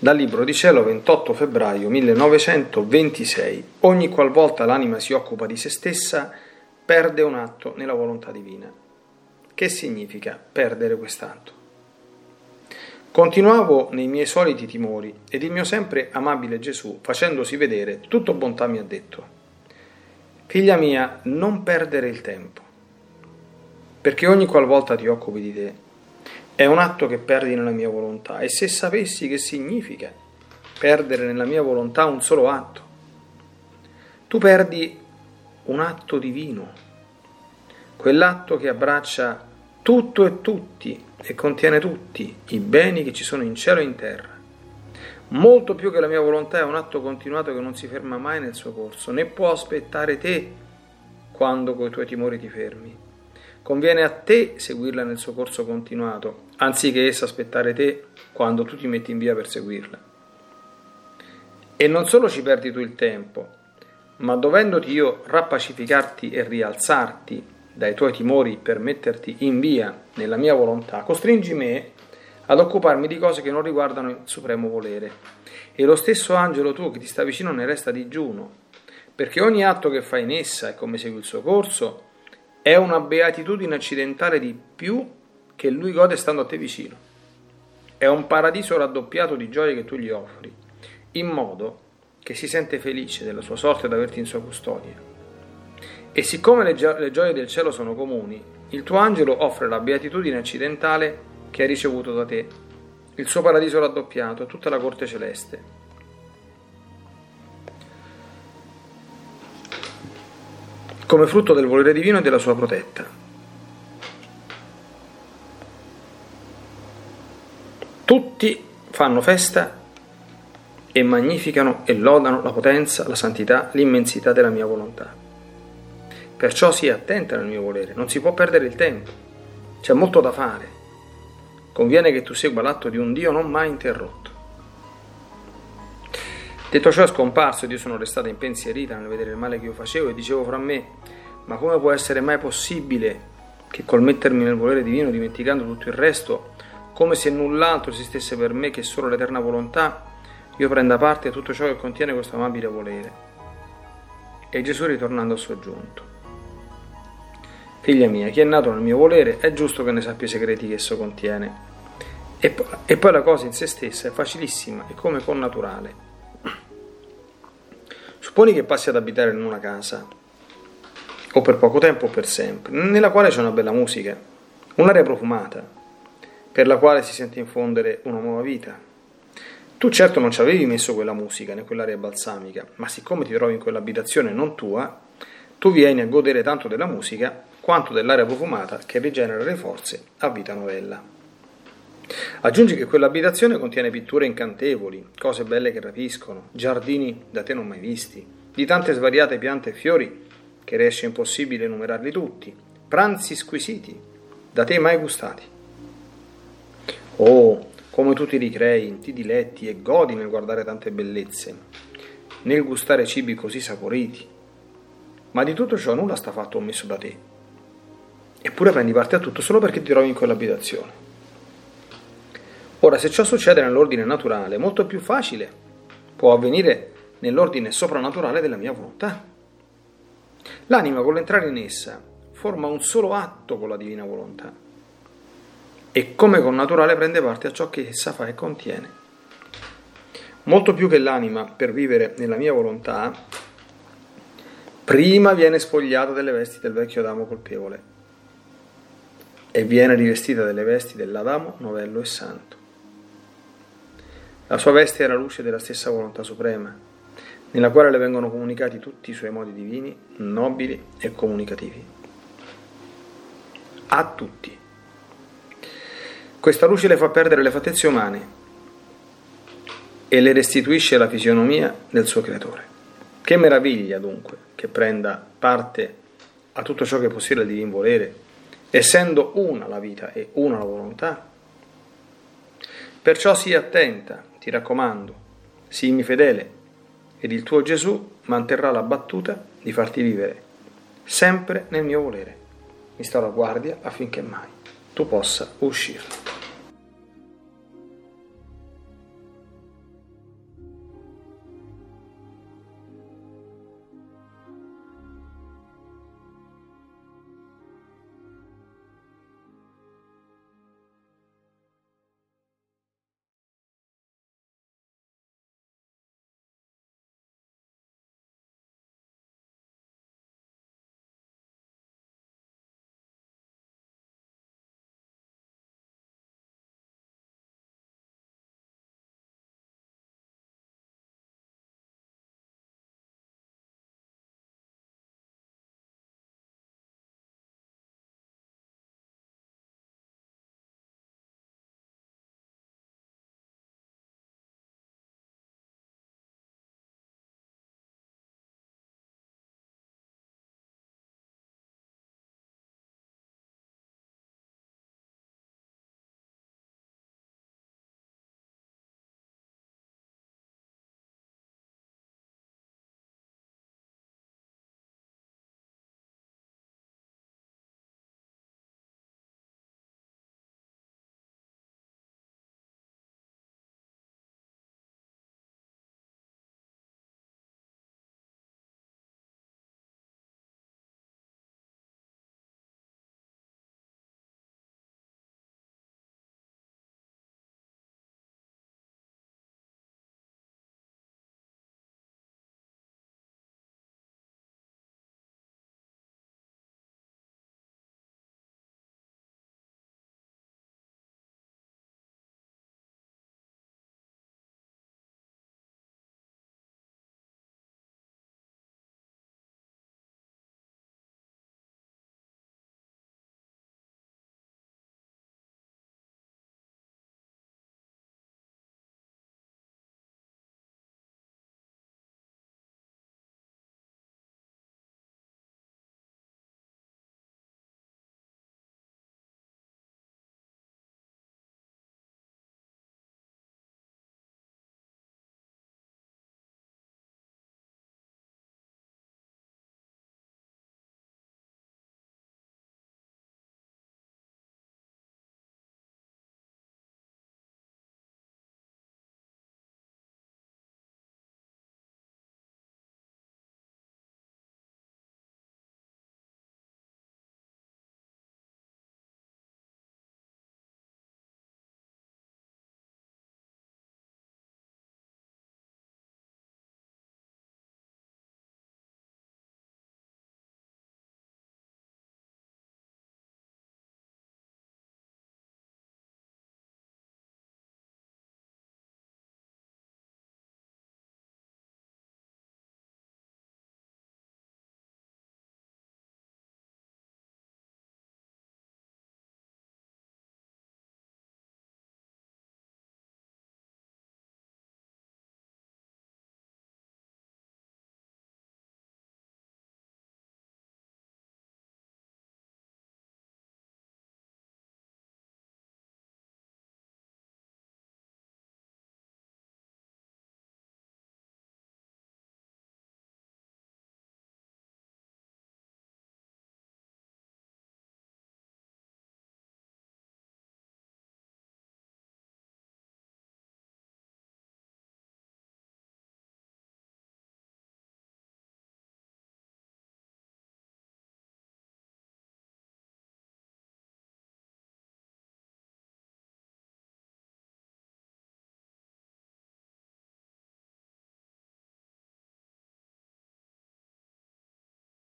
Dal Libro di Cielo 28 febbraio 1926. Ogni qualvolta l'anima si occupa di se stessa, perde un atto nella volontà divina. Che significa perdere quest'atto? Continuavo nei miei soliti timori ed il mio sempre amabile Gesù, facendosi vedere, tutto bontà mi ha detto, Figlia mia, non perdere il tempo, perché ogni qualvolta ti occupi di te, è un atto che perdi nella mia volontà e se sapessi che significa perdere nella mia volontà un solo atto, tu perdi un atto divino, quell'atto che abbraccia tutto e tutti e contiene tutti i beni che ci sono in cielo e in terra. Molto più che la mia volontà è un atto continuato che non si ferma mai nel suo corso, né può aspettare te quando coi tuoi timori ti fermi. Conviene a te seguirla nel suo corso continuato, anziché essa aspettare te quando tu ti metti in via per seguirla. E non solo ci perdi tu il tempo, ma dovendoti io rappacificarti e rialzarti dai tuoi timori per metterti in via nella mia volontà, costringi me ad occuparmi di cose che non riguardano il supremo volere. E lo stesso angelo tuo che ti sta vicino ne resta digiuno, perché ogni atto che fai in essa e come segui il suo corso è una beatitudine accidentale di più che lui gode stando a te vicino. È un paradiso raddoppiato di gioie che tu gli offri, in modo che si sente felice della sua sorte ad averti in sua custodia. E siccome le, gio- le gioie del cielo sono comuni, il tuo angelo offre la beatitudine accidentale che hai ricevuto da te, il suo paradiso raddoppiato, tutta la corte celeste come frutto del volere divino e della sua protetta. Tutti fanno festa e magnificano e lodano la potenza, la santità, l'immensità della mia volontà. Perciò sii attenta nel mio volere, non si può perdere il tempo, c'è molto da fare. Conviene che tu segua l'atto di un Dio non mai interrotto. Detto ciò è scomparso ed io sono restata impensierita nel vedere il male che io facevo e dicevo fra me, ma come può essere mai possibile che col mettermi nel volere divino, dimenticando tutto il resto, come se null'altro esistesse per me che solo l'eterna volontà, io prenda parte a tutto ciò che contiene questo amabile volere? E Gesù ritornando ha soggiunto. Figlia mia, chi è nato nel mio volere è giusto che ne sappia i segreti che esso contiene. E poi, la cosa in se stessa è facilissima e come connaturale. Supponi che passi ad abitare in una casa, o per poco tempo o per sempre, nella quale c'è una bella musica, un'aria profumata, per la quale si sente infondere una nuova vita. Tu certo non ci avevi messo quella musica né quell'aria balsamica, ma siccome ti trovi in quell'abitazione non tua, tu vieni a godere tanto della musica quanto dell'aria profumata che rigenera le forze a vita novella. Aggiungi che quell'abitazione contiene pitture incantevoli, cose belle che rapiscono, giardini da te non mai visti, di tante svariate piante e fiori che riesce impossibile enumerarli tutti, pranzi squisiti, da te mai gustati. Oh, come tu ti ricrei, ti diletti e godi nel guardare tante bellezze, nel gustare cibi così saporiti. Ma di tutto ciò nulla sta fatto omesso da te. Eppure prendi parte a tutto solo perché ti trovi in quell'abitazione. Ora, se ciò succede nell'ordine naturale, molto più facile può avvenire nell'ordine soprannaturale della mia volontà. L'anima, con l'entrare in essa, forma un solo atto con la divina volontà e come con naturale prende parte a ciò che essa fa e contiene. Molto più che l'anima, per vivere nella mia volontà, prima viene spogliata delle vesti del vecchio Adamo colpevole e viene rivestita delle vesti dell'Adamo novello e santo. La sua veste è la luce della stessa volontà suprema, nella quale le vengono comunicati tutti i suoi modi divini, nobili e comunicativi. A tutti. Questa luce le fa perdere le fattezze umane e le restituisce la fisionomia del suo creatore. Che meraviglia dunque che prenda parte a tutto ciò che possiede il divin volere, essendo una la vita e una la volontà. Perciò sii attenta ti raccomando, sii fedele ed il tuo Gesù manterrà la battuta di farti vivere sempre nel mio volere. Mi sto alla guardia affinché mai tu possa uscirne.